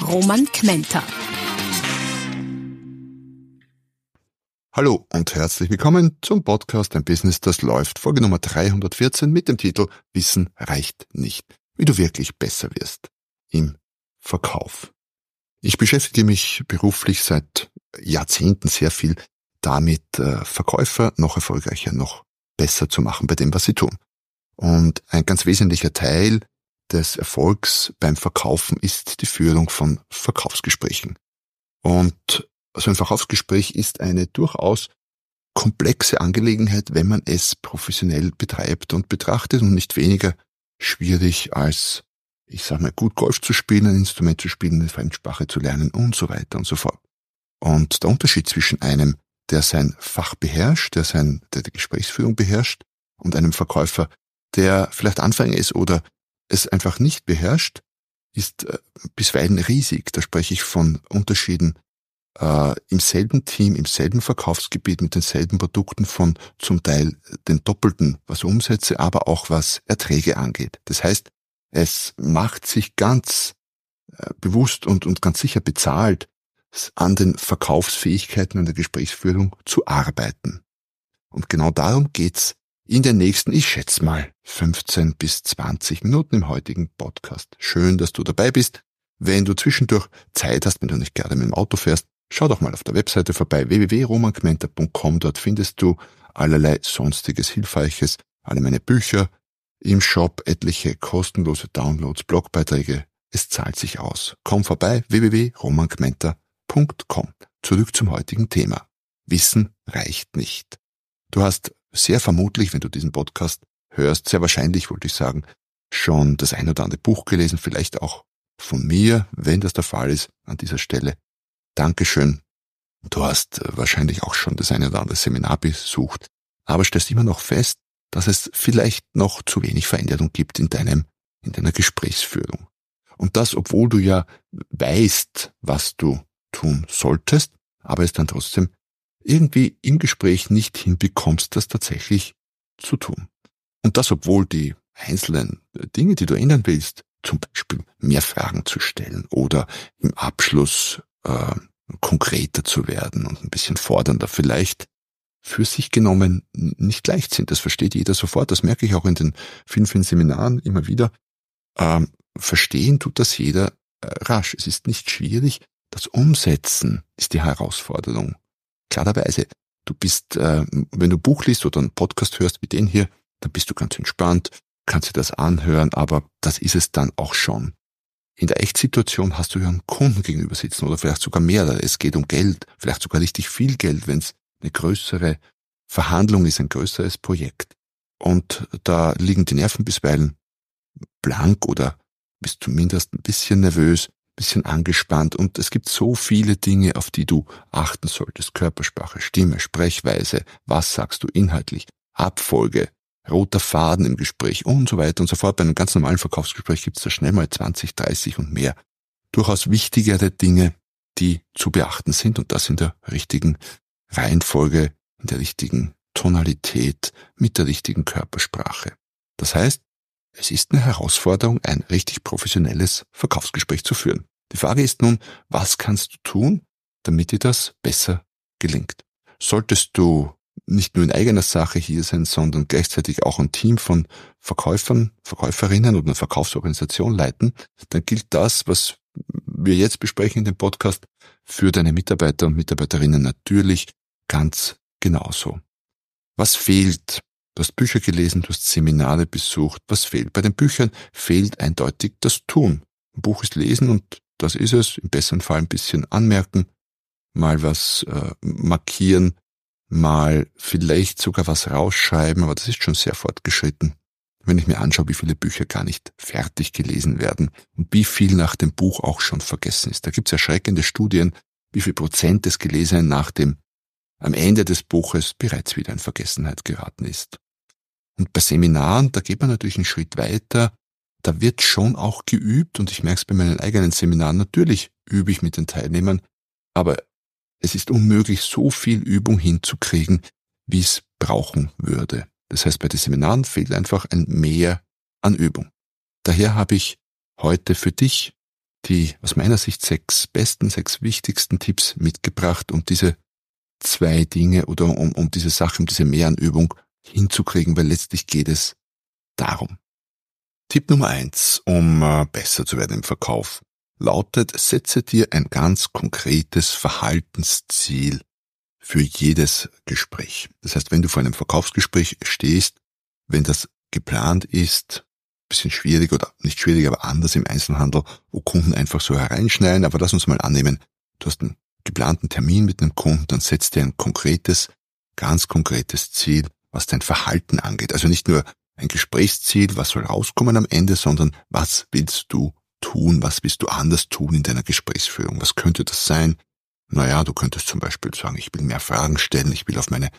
Roman Kmenter. Hallo und herzlich willkommen zum Podcast Ein Business, das läuft. Folge Nummer 314 mit dem Titel Wissen reicht nicht. Wie du wirklich besser wirst im Verkauf. Ich beschäftige mich beruflich seit Jahrzehnten sehr viel damit, äh, Verkäufer noch erfolgreicher, noch besser zu machen bei dem, was sie tun. Und ein ganz wesentlicher Teil des Erfolgs beim Verkaufen ist die Führung von Verkaufsgesprächen. Und so ein Verkaufsgespräch ist eine durchaus komplexe Angelegenheit, wenn man es professionell betreibt und betrachtet und nicht weniger schwierig als ich sage mal, gut Golf zu spielen, ein Instrument zu spielen, eine Fremdsprache zu lernen und so weiter und so fort. Und der Unterschied zwischen einem, der sein Fach beherrscht, der sein, der die Gesprächsführung beherrscht, und einem Verkäufer, der vielleicht Anfänger ist oder es einfach nicht beherrscht, ist äh, bisweilen riesig. Da spreche ich von Unterschieden äh, im selben Team, im selben Verkaufsgebiet mit denselben Produkten von zum Teil den Doppelten, was Umsätze, aber auch was Erträge angeht. Das heißt, es macht sich ganz äh, bewusst und, und ganz sicher bezahlt, an den Verkaufsfähigkeiten und der Gesprächsführung zu arbeiten. Und genau darum geht's in den nächsten, ich schätze mal, 15 bis 20 Minuten im heutigen Podcast. Schön, dass du dabei bist. Wenn du zwischendurch Zeit hast, wenn du nicht gerade mit dem Auto fährst, schau doch mal auf der Webseite vorbei, www.romankmenta.com. Dort findest du allerlei sonstiges Hilfreiches, alle meine Bücher, im Shop etliche kostenlose Downloads, Blogbeiträge. Es zahlt sich aus. Komm vorbei www.romankmenta.com. Zurück zum heutigen Thema. Wissen reicht nicht. Du hast sehr vermutlich, wenn du diesen Podcast hörst, sehr wahrscheinlich, wollte ich sagen, schon das ein oder andere Buch gelesen, vielleicht auch von mir, wenn das der Fall ist, an dieser Stelle. Dankeschön. Du hast äh, wahrscheinlich auch schon das eine oder andere Seminar besucht, aber stellst immer noch fest, dass es vielleicht noch zu wenig Veränderung gibt in deinem, in deiner Gesprächsführung. Und das, obwohl du ja weißt, was du tun solltest, aber es dann trotzdem irgendwie im Gespräch nicht hinbekommst, das tatsächlich zu tun. Und das, obwohl die einzelnen Dinge, die du ändern willst, zum Beispiel mehr Fragen zu stellen oder im Abschluss äh, konkreter zu werden und ein bisschen fordernder, vielleicht für sich genommen nicht leicht sind. Das versteht jeder sofort. Das merke ich auch in den vielen, vielen Seminaren immer wieder. Ähm, verstehen tut das jeder äh, rasch. Es ist nicht schwierig. Das Umsetzen ist die Herausforderung. Klarerweise, du bist, äh, wenn du Buch liest oder einen Podcast hörst wie den hier, dann bist du ganz entspannt, kannst dir das anhören, aber das ist es dann auch schon. In der Echtsituation hast du ja einen Kunden gegenüber sitzen oder vielleicht sogar mehrere. Es geht um Geld, vielleicht sogar richtig viel Geld, wenn es eine größere Verhandlung ist, ein größeres Projekt. Und da liegen die Nerven bisweilen blank oder bist zumindest ein bisschen nervös, bisschen angespannt und es gibt so viele Dinge, auf die du achten solltest. Körpersprache, Stimme, Sprechweise, was sagst du inhaltlich, Abfolge, roter Faden im Gespräch und so weiter und so fort. Bei einem ganz normalen Verkaufsgespräch gibt es da schnell mal 20, 30 und mehr. Durchaus wichtigere Dinge, die zu beachten sind und das in der richtigen Reihenfolge, in der richtigen Tonalität, mit der richtigen Körpersprache. Das heißt, es ist eine Herausforderung, ein richtig professionelles Verkaufsgespräch zu führen. Die Frage ist nun, was kannst du tun, damit dir das besser gelingt? Solltest du nicht nur in eigener Sache hier sein, sondern gleichzeitig auch ein Team von Verkäufern, Verkäuferinnen oder eine Verkaufsorganisation leiten, dann gilt das, was wir jetzt besprechen in dem Podcast, für deine Mitarbeiter und Mitarbeiterinnen natürlich ganz genauso. Was fehlt? Du hast Bücher gelesen, du hast Seminare besucht. Was fehlt? Bei den Büchern fehlt eindeutig das Tun. Ein Buch ist lesen und das ist es. Im besseren Fall ein bisschen anmerken, mal was äh, markieren, mal vielleicht sogar was rausschreiben, aber das ist schon sehr fortgeschritten. wenn ich mir anschaue, wie viele Bücher gar nicht fertig gelesen werden und wie viel nach dem Buch auch schon vergessen ist. Da gibt es erschreckende Studien, wie viel Prozent des Gelesenen nach dem, am Ende des Buches bereits wieder in Vergessenheit geraten ist. Und bei Seminaren, da geht man natürlich einen Schritt weiter, da wird schon auch geübt und ich merke es bei meinen eigenen Seminaren, natürlich übe ich mit den Teilnehmern, aber es ist unmöglich, so viel Übung hinzukriegen, wie es brauchen würde. Das heißt, bei den Seminaren fehlt einfach ein Mehr an Übung. Daher habe ich heute für dich die aus meiner Sicht sechs besten, sechs wichtigsten Tipps mitgebracht, um diese zwei Dinge oder um, um diese Sache, um diese Mehr an Übung hinzukriegen, weil letztlich geht es darum. Tipp Nummer eins, um äh, besser zu werden im Verkauf, lautet, setze dir ein ganz konkretes Verhaltensziel für jedes Gespräch. Das heißt, wenn du vor einem Verkaufsgespräch stehst, wenn das geplant ist, bisschen schwierig oder nicht schwierig, aber anders im Einzelhandel, wo Kunden einfach so hereinschneiden, aber lass uns mal annehmen, du hast einen geplanten Termin mit einem Kunden, dann setzt dir ein konkretes, ganz konkretes Ziel, was dein Verhalten angeht. Also nicht nur ein Gesprächsziel, was soll rauskommen am Ende, sondern was willst du tun, was willst du anders tun in deiner Gesprächsführung? Was könnte das sein? Naja, du könntest zum Beispiel sagen, ich will mehr Fragen stellen, ich will auf meine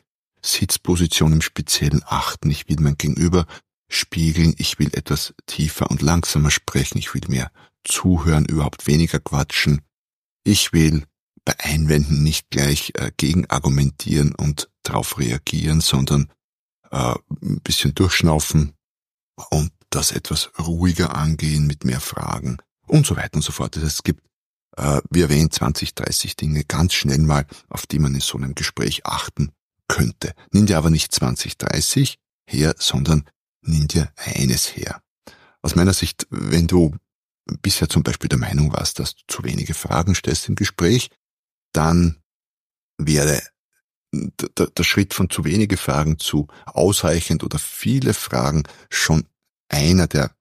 Sitzposition im Speziellen achten, ich will mein Gegenüber spiegeln, ich will etwas tiefer und langsamer sprechen, ich will mehr zuhören, überhaupt weniger quatschen. Ich will bei Einwänden nicht gleich äh, gegen argumentieren und darauf reagieren, sondern äh, ein bisschen durchschnaufen und das etwas ruhiger angehen mit mehr Fragen und so weiter und so fort. Das heißt, es gibt, äh, wie erwähnt, 20, 30 Dinge ganz schnell mal, auf die man in so einem Gespräch achten könnte. Nimm dir aber nicht 20, 30 her, sondern nimm dir eines her. Aus meiner Sicht, wenn du bisher zum Beispiel der Meinung warst, dass du zu wenige Fragen stellst im Gespräch, dann wäre der, der Schritt von zu wenige Fragen zu ausreichend oder viele Fragen schon einer, der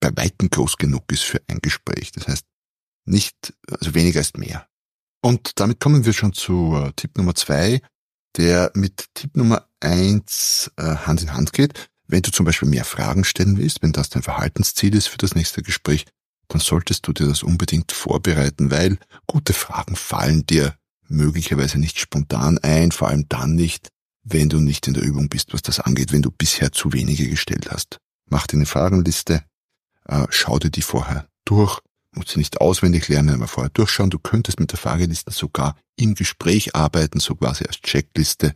bei weitem groß genug ist für ein Gespräch. Das heißt, nicht, also weniger ist mehr. Und damit kommen wir schon zu äh, Tipp Nummer zwei, der mit Tipp Nummer eins äh, Hand in Hand geht. Wenn du zum Beispiel mehr Fragen stellen willst, wenn das dein Verhaltensziel ist für das nächste Gespräch, dann solltest du dir das unbedingt vorbereiten, weil gute Fragen fallen dir möglicherweise nicht spontan ein, vor allem dann nicht, wenn du nicht in der Übung bist, was das angeht, wenn du bisher zu wenige gestellt hast. Mach dir eine Fragenliste, äh, schau dir die vorher durch, musst sie nicht auswendig lernen, aber vorher durchschauen. Du könntest mit der Frageliste sogar im Gespräch arbeiten, so quasi als Checkliste,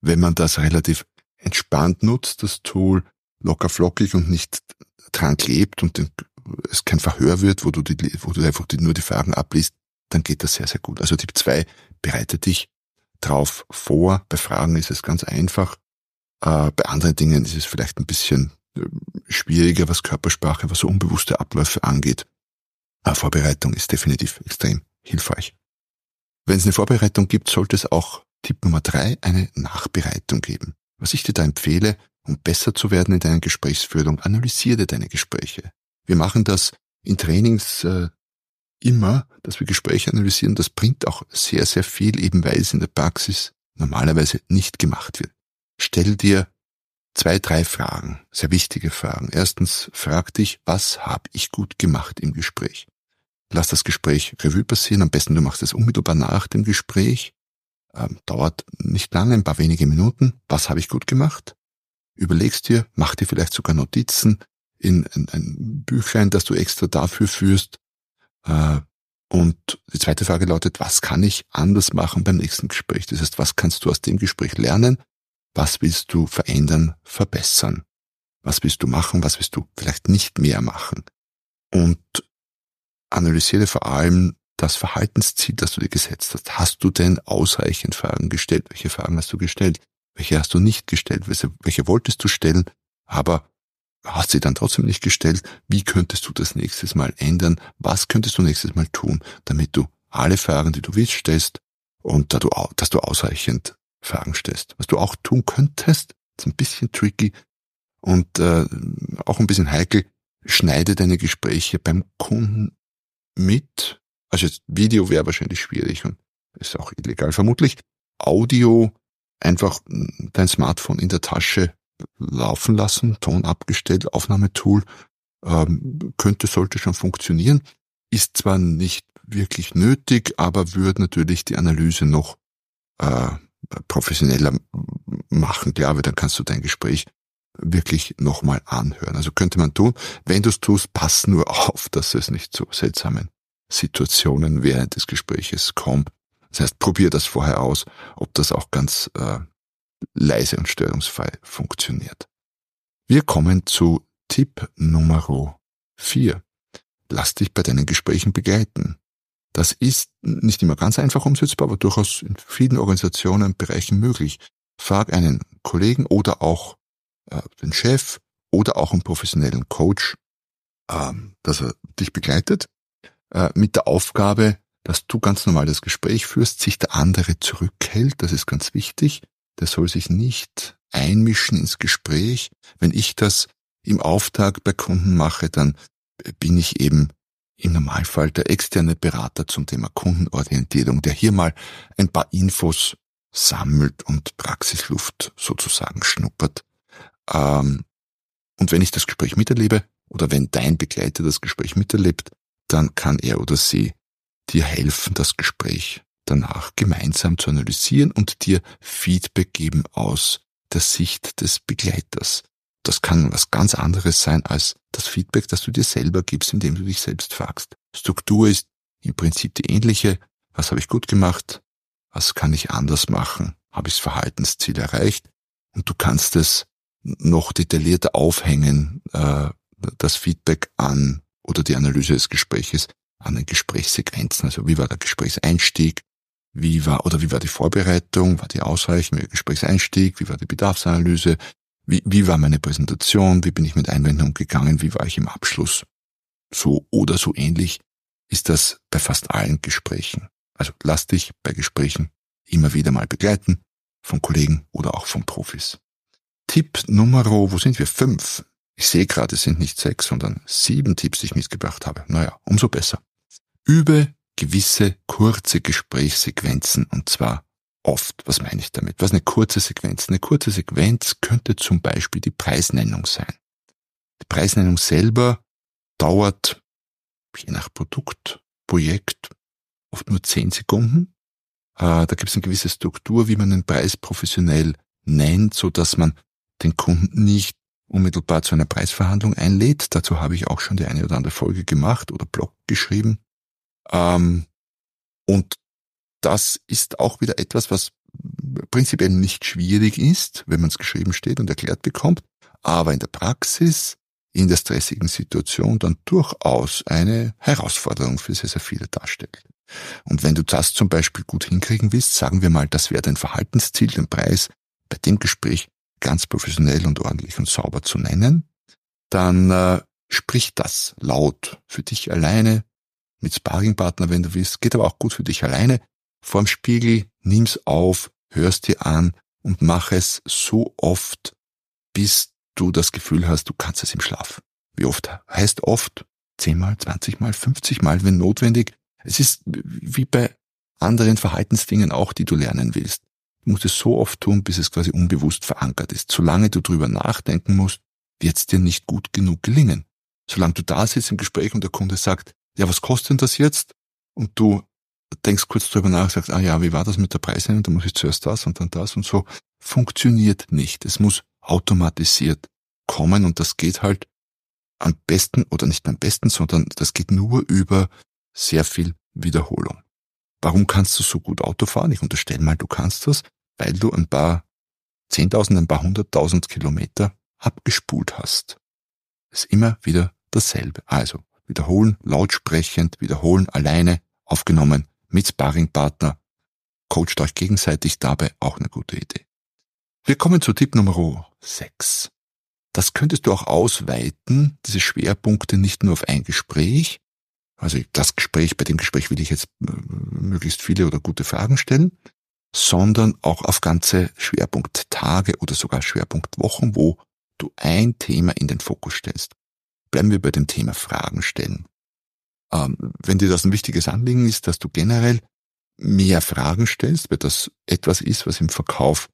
wenn man das relativ entspannt nutzt, das Tool, locker flockig und nicht dran klebt und es kein Verhör wird, wo du, die, wo du einfach die, nur die Fragen abliest, dann geht das sehr, sehr gut. Also Tipp zwei bereite dich drauf vor. Bei Fragen ist es ganz einfach. Äh, bei anderen Dingen ist es vielleicht ein bisschen äh, schwieriger, was Körpersprache, was so unbewusste Abläufe angeht. Aber Vorbereitung ist definitiv extrem hilfreich. Wenn es eine Vorbereitung gibt, sollte es auch Tipp Nummer drei eine Nachbereitung geben. Was ich dir da empfehle, um besser zu werden in deiner Gesprächsführung, analysiere deine Gespräche. Wir machen das in Trainings äh, immer, dass wir Gespräche analysieren. Das bringt auch sehr, sehr viel, eben weil es in der Praxis normalerweise nicht gemacht wird. Stell dir zwei, drei Fragen, sehr wichtige Fragen. Erstens, frag dich, was habe ich gut gemacht im Gespräch? Lass das Gespräch Revue passieren. Am besten du machst es unmittelbar nach dem Gespräch ähm, dauert nicht lange, ein paar wenige Minuten. Was habe ich gut gemacht? Überlegst dir, mach dir vielleicht sogar Notizen in ein, ein Büchlein, das du extra dafür führst. Äh, und die zweite Frage lautet, was kann ich anders machen beim nächsten Gespräch? Das heißt, was kannst du aus dem Gespräch lernen? Was willst du verändern, verbessern? Was willst du machen? Was willst du vielleicht nicht mehr machen? Und analysiere vor allem das Verhaltensziel, das du dir gesetzt hast. Hast du denn ausreichend Fragen gestellt? Welche Fragen hast du gestellt? Welche hast du nicht gestellt? Welche, welche wolltest du stellen, aber hast sie dann trotzdem nicht gestellt? Wie könntest du das nächstes Mal ändern? Was könntest du nächstes Mal tun, damit du alle Fragen, die du willst, stellst und da du, dass du ausreichend Fragen stellst? Was du auch tun könntest, ist ein bisschen tricky und äh, auch ein bisschen heikel, schneide deine Gespräche beim Kunden mit also Video wäre wahrscheinlich schwierig und ist auch illegal vermutlich. Audio, einfach dein Smartphone in der Tasche laufen lassen, Ton abgestellt, Aufnahmetool, ähm, könnte, sollte schon funktionieren. Ist zwar nicht wirklich nötig, aber würde natürlich die Analyse noch äh, professioneller machen, glaube, dann kannst du dein Gespräch wirklich nochmal anhören. Also könnte man tun. Wenn du es tust, pass nur auf, dass es nicht zu seltsamen Situationen während des Gespräches kommt. Das heißt, probier das vorher aus, ob das auch ganz äh, leise und störungsfrei funktioniert. Wir kommen zu Tipp Nummer vier. Lass dich bei deinen Gesprächen begleiten. Das ist nicht immer ganz einfach umsetzbar, aber durchaus in vielen Organisationen und Bereichen möglich. Frag einen Kollegen oder auch äh, den Chef oder auch einen professionellen Coach, äh, dass er dich begleitet, äh, mit der Aufgabe, dass du ganz normal das Gespräch führst, sich der andere zurückhält, das ist ganz wichtig. Der soll sich nicht einmischen ins Gespräch. Wenn ich das im Auftrag bei Kunden mache, dann bin ich eben im Normalfall der externe Berater zum Thema Kundenorientierung, der hier mal ein paar Infos sammelt und Praxisluft sozusagen schnuppert. Ähm, und wenn ich das Gespräch miterlebe oder wenn dein Begleiter das Gespräch miterlebt, dann kann er oder sie dir helfen, das Gespräch danach gemeinsam zu analysieren und dir Feedback geben aus der Sicht des Begleiters. Das kann was ganz anderes sein als das Feedback, das du dir selber gibst, indem du dich selbst fragst. Struktur ist im Prinzip die ähnliche. Was habe ich gut gemacht? Was kann ich anders machen? Habe ich das Verhaltensziel erreicht? Und du kannst es noch detaillierter aufhängen, äh, das Feedback an oder die Analyse des Gespräches an den Gesprächssequenzen. Also wie war der Gesprächseinstieg? Wie war oder wie war die Vorbereitung? War die ausreichend? Wie Gesprächseinstieg? Wie war die Bedarfsanalyse? Wie, wie war meine Präsentation? Wie bin ich mit Einwänden umgegangen? Wie war ich im Abschluss? So oder so ähnlich ist das bei fast allen Gesprächen. Also lass dich bei Gesprächen immer wieder mal begleiten, von Kollegen oder auch von Profis. Tipp Nummer, wo sind wir? Fünf. Ich sehe gerade, es sind nicht sechs, sondern sieben Tipps, die ich mitgebracht habe. Naja, umso besser. Übe gewisse kurze Gesprächssequenzen und zwar oft. Was meine ich damit? Was eine kurze Sequenz? Eine kurze Sequenz könnte zum Beispiel die Preisnennung sein. Die Preisnennung selber dauert je nach Produkt, Projekt oft nur zehn Sekunden. Äh, da gibt es eine gewisse Struktur, wie man den Preis professionell nennt, so dass man den Kunden nicht unmittelbar zu einer Preisverhandlung einlädt. Dazu habe ich auch schon die eine oder andere Folge gemacht oder Blog geschrieben. Ähm, und das ist auch wieder etwas, was prinzipiell nicht schwierig ist, wenn man es geschrieben steht und erklärt bekommt, aber in der Praxis, in der stressigen Situation dann durchaus eine Herausforderung für sehr, sehr viele darstellt. Und wenn du das zum Beispiel gut hinkriegen willst, sagen wir mal, das wäre dein Verhaltensziel, den Preis bei dem Gespräch ganz professionell und ordentlich und sauber zu nennen, dann äh, sprich das laut für dich alleine, mit Sparringpartner, wenn du willst, geht aber auch gut für dich alleine, vorm Spiegel, nimm's auf, hörst dir an und mach es so oft, bis du das Gefühl hast, du kannst es im Schlaf. Wie oft? Heißt oft, zehnmal, zwanzigmal, fünfzigmal, wenn notwendig. Es ist wie bei anderen Verhaltensdingen auch, die du lernen willst. Du musst es so oft tun, bis es quasi unbewusst verankert ist. Solange du drüber nachdenken musst, wird es dir nicht gut genug gelingen. Solange du da sitzt im Gespräch und der Kunde sagt, ja, was kostet denn das jetzt? Und du denkst kurz drüber nach, sagst, ah ja, wie war das mit der Preisnennung? Da muss ich zuerst das und dann das und so. Funktioniert nicht. Es muss automatisiert kommen und das geht halt am besten oder nicht am besten, sondern das geht nur über sehr viel Wiederholung. Warum kannst du so gut Auto fahren? Ich unterstelle mal, du kannst das, weil du ein paar Zehntausend, ein paar hunderttausend Kilometer abgespult hast. ist immer wieder dasselbe. Also wiederholen, lautsprechend, wiederholen, alleine, aufgenommen, mit Sparringpartner. Coacht euch gegenseitig dabei auch eine gute Idee. Wir kommen zu Tipp Nummer 6. Das könntest du auch ausweiten, diese Schwerpunkte nicht nur auf ein Gespräch, also das Gespräch, bei dem Gespräch will ich jetzt äh, möglichst viele oder gute Fragen stellen, sondern auch auf ganze Schwerpunkttage oder sogar Schwerpunktwochen, wo du ein Thema in den Fokus stellst. Bleiben wir bei dem Thema Fragen stellen. Ähm, wenn dir das ein wichtiges Anliegen ist, dass du generell mehr Fragen stellst, weil das etwas ist, was im Verkauf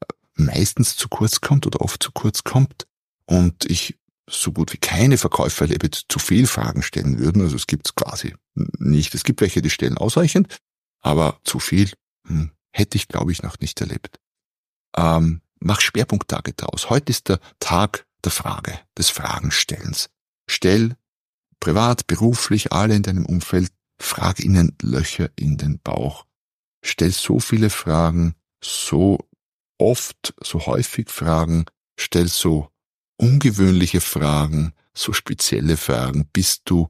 äh, meistens zu kurz kommt oder oft zu kurz kommt und ich so gut wie keine Verkäufer erlebe, zu viel Fragen stellen würden. Also es gibt quasi nicht. Es gibt welche, die stellen ausreichend, aber zu viel hm, hätte ich, glaube ich, noch nicht erlebt. Ähm, mach Schwerpunkttage draus. Heute ist der Tag der Frage, des Fragenstellens. Stell privat, beruflich, alle in deinem Umfeld, frag ihnen Löcher in den Bauch. Stell so viele Fragen, so oft, so häufig Fragen, stell so ungewöhnliche Fragen, so spezielle Fragen, bis du,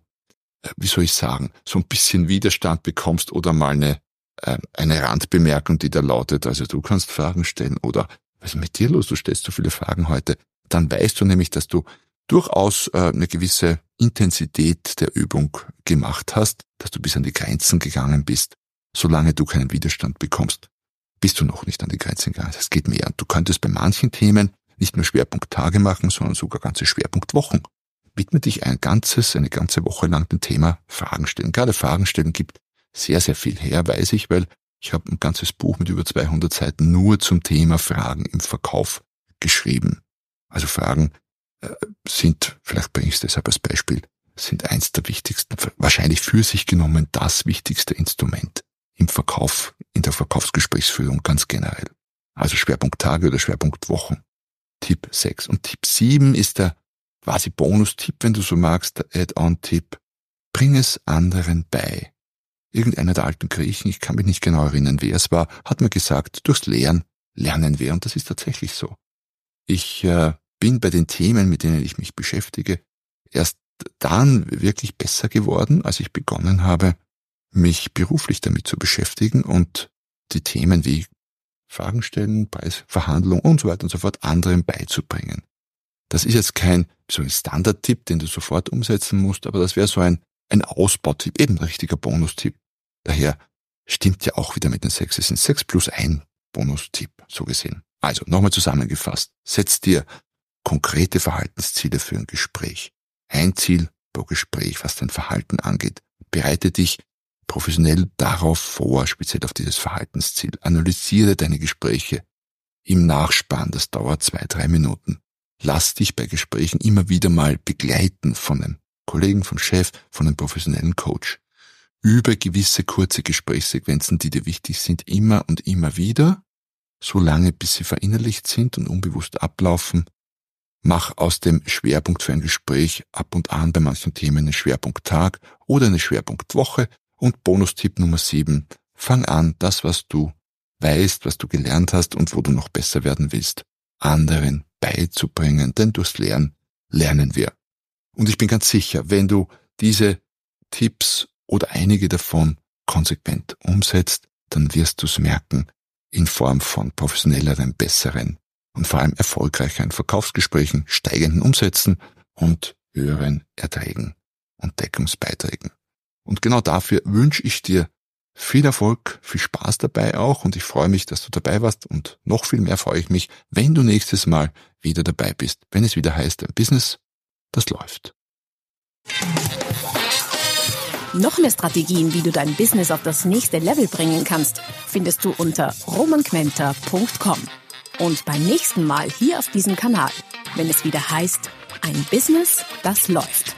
äh, wie soll ich sagen, so ein bisschen Widerstand bekommst oder mal eine, äh, eine Randbemerkung, die da lautet, also du kannst Fragen stellen oder was ist mit dir los? Du stellst so viele Fragen heute. Dann weißt du nämlich, dass du durchaus äh, eine gewisse Intensität der Übung gemacht hast, dass du bis an die Grenzen gegangen bist. Solange du keinen Widerstand bekommst, bist du noch nicht an die Grenzen gegangen. Es geht mehr. Du könntest bei manchen Themen nicht nur Schwerpunkttage machen, sondern sogar ganze Schwerpunktwochen. Widme dich ein ganzes, eine ganze Woche lang dem Thema Fragen stellen. Gerade Fragen stellen gibt sehr, sehr viel her, weiß ich, weil ich habe ein ganzes Buch mit über 200 Seiten nur zum Thema Fragen im Verkauf geschrieben. Also Fragen sind, vielleicht bringe ich es deshalb als Beispiel, sind eins der wichtigsten, wahrscheinlich für sich genommen das wichtigste Instrument im Verkauf, in der Verkaufsgesprächsführung ganz generell. Also Schwerpunkt Tage oder Schwerpunkt Wochen. Tipp 6. Und Tipp 7 ist der quasi Bonustipp, wenn du so magst, der Add-on-Tipp. Bring es anderen bei. Irgendeiner der alten Griechen, ich kann mich nicht genau erinnern, wer es war, hat mir gesagt, durchs Lehren lernen wir. Und das ist tatsächlich so. Ich äh, bin bei den Themen, mit denen ich mich beschäftige, erst dann wirklich besser geworden, als ich begonnen habe, mich beruflich damit zu beschäftigen und die Themen wie Fragen stellen, Preisverhandlung und so weiter und so fort anderen beizubringen. Das ist jetzt kein so ein Standardtipp, den du sofort umsetzen musst, aber das wäre so ein, ein Ausbautipp, eben ein richtiger Bonustipp. Daher stimmt ja auch wieder mit den sechs. Es sind sechs plus ein Bonustipp, so gesehen. Also, nochmal zusammengefasst. Setz dir konkrete Verhaltensziele für ein Gespräch. Ein Ziel pro Gespräch, was dein Verhalten angeht. Bereite dich professionell darauf vor, speziell auf dieses Verhaltensziel. Analysiere deine Gespräche im Nachspann, das dauert zwei, drei Minuten. Lass dich bei Gesprächen immer wieder mal begleiten von einem Kollegen, vom Chef, von einem professionellen Coach. Über gewisse kurze Gesprächssequenzen, die dir wichtig sind, immer und immer wieder, so lange bis sie verinnerlicht sind und unbewusst ablaufen. Mach aus dem Schwerpunkt für ein Gespräch ab und an bei manchen Themen einen Schwerpunkttag oder eine Schwerpunktwoche und Bonustipp Nummer 7. Fang an, das, was du weißt, was du gelernt hast und wo du noch besser werden willst, anderen beizubringen, denn durchs Lernen lernen wir. Und ich bin ganz sicher, wenn du diese Tipps oder einige davon konsequent umsetzt, dann wirst du es merken in Form von professionelleren, besseren und vor allem erfolgreicheren Verkaufsgesprächen, steigenden Umsätzen und höheren Erträgen und Deckungsbeiträgen. Und genau dafür wünsche ich dir viel Erfolg, viel Spaß dabei auch und ich freue mich, dass du dabei warst und noch viel mehr freue ich mich, wenn du nächstes Mal wieder dabei bist, wenn es wieder heißt, ein Business, das läuft. Noch mehr Strategien, wie du dein Business auf das nächste Level bringen kannst, findest du unter romanquenter.com. Und beim nächsten Mal hier auf diesem Kanal, wenn es wieder heißt, ein Business, das läuft.